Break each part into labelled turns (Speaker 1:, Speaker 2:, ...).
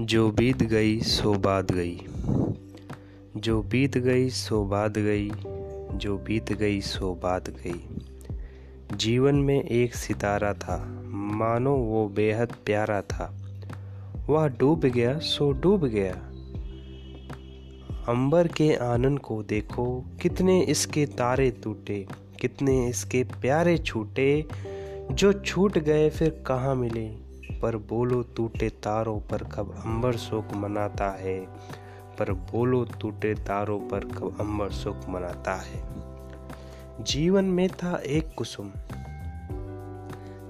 Speaker 1: जो बीत गई सो बात गई। जो बीत गई सो बात गई, जो बीत गई सो बात गई। जीवन में एक सितारा था, मानो वो बेहद प्यारा था। वह डूब गया, सो डूब गया। अंबर के आनंद को देखो, कितने इसके तारे टूटे, कितने इसके प्यारे छूटे। जो छूट गए फिर कहाँ मिले? पर बोलो टूटे तारों पर कब अंबर शोक मनाता है। पर बोलो टूटे तारों पर कब अंबर शोक मनाता है। जीवन में था एक कुसुम।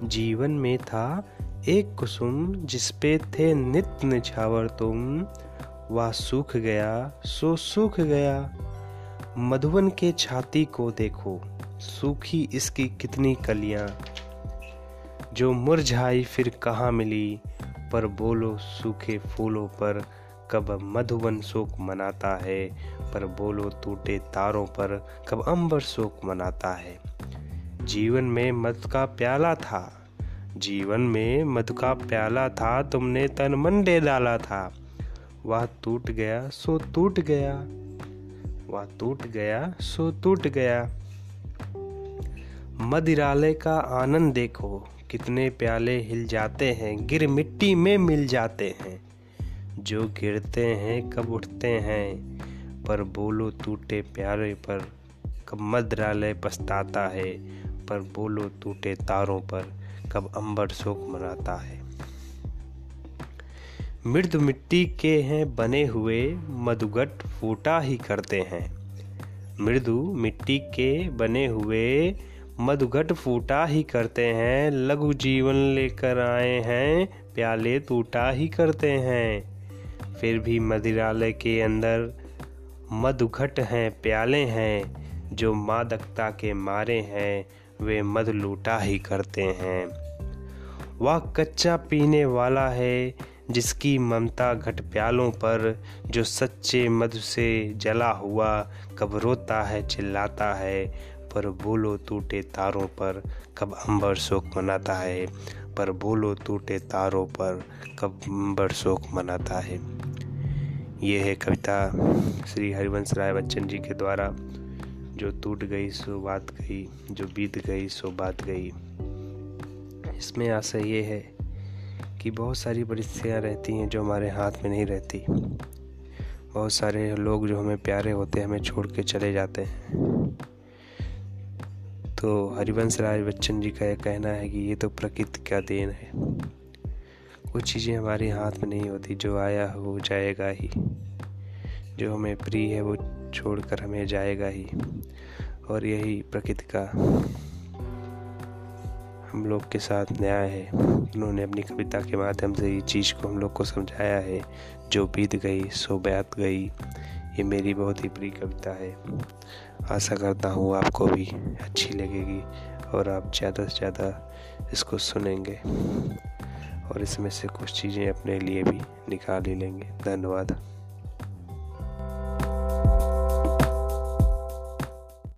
Speaker 1: जीवन में था एक कुसुम जिसपे थे नित्य निछावर तुम। वह सूख गया, सो सूख गया। मधुवन के छाती को देखो, सूखी इसकी कितनी कलियाँ। जो मुरझाई फिर कहाँ मिली? पर बोलो सूखे फूलों पर, कब मधुबन शोक मनाता है? पर बोलो टूटे तारों पर, कब अंबर शोक मनाता है? जीवन में मध का प्याला था। जीवन में मध का प्याला था, तुमने तन मन दे डाला था। वह टूट गया, सो टूट गया। वह टूट गया, सो टूट गया। मदिरालय का आनंद देखो। कितने प्याले हिल जाते हैं, गिर मिट्टी में मिल जाते हैं। जो गिरते हैं, कब उठते हैं, पर बोलो टूटे प्यारे पर, कब मद्रालय पछताता है, पर बोलो टूटे तारों पर, कब अंबर शोक मनाता है। मृद मिट्टी के हैं बने हुए, मधुगट फूटा ही करते हैं। मृदु मिट्टी के बने हुए मधुघट फूटा ही करते हैं, लघु जीवन लेकर आए हैं, प्याले टूटा ही करते हैं। फिर भी मदिरालय के अंदर मधुघट हैं, प्याले हैं, जो मादकता के मारे हैं, वे मध लूटा ही करते हैं। वह कच्चा पीने वाला है, जिसकी ममता घट प्यालों पर, जो सच्चे मधु से जला हुआ, कब रोता है, चिल्लाता है पर बोलो टूटे तारों पर, कब अंबर शोक मनाता है। पर बोलो टूटे तारों पर, कब अंबर शोक मनाता है। ये है कविता श्री हरिवंश राय बच्चन जी के द्वारा। जो टूट गई सो बात गई, जो बीत गई सो बात गई। इसमें आशा ये है कि बहुत सारी परिस्थितियाँ रहती हैं जो हमारे हाथ में नहीं रहती। बहुत सारे लोग जो हमें प्यारे होते हैं, हमें छोड़ के चले जाते हैं। तो हरिवंश राय बच्चन जी का यह कहना है कि ये तो प्रकृति का देन है। कुछ चीज़ें हमारे हाथ में नहीं होती, जो आया हो जाएगा ही। जो हमें प्रिय है वो छोड़कर हमें जाएगा ही। और यही प्रकृति का हम लोग के साथ न्याय है। उन्होंने अपनी कविता के माध्यम से ये चीज़ को हम लोग को समझाया है। जो बीत गई, सो बैत गई। ये मेरी बहुत ही प्रिय कविता है। आशा करता हूँ आपको भी अच्छी लगेगी और आप ज़्यादा से ज़्यादा इसको सुनेंगे और इसमें से कुछ चीज़ें अपने लिए भी निकाल ही लेंगे। धन्यवाद।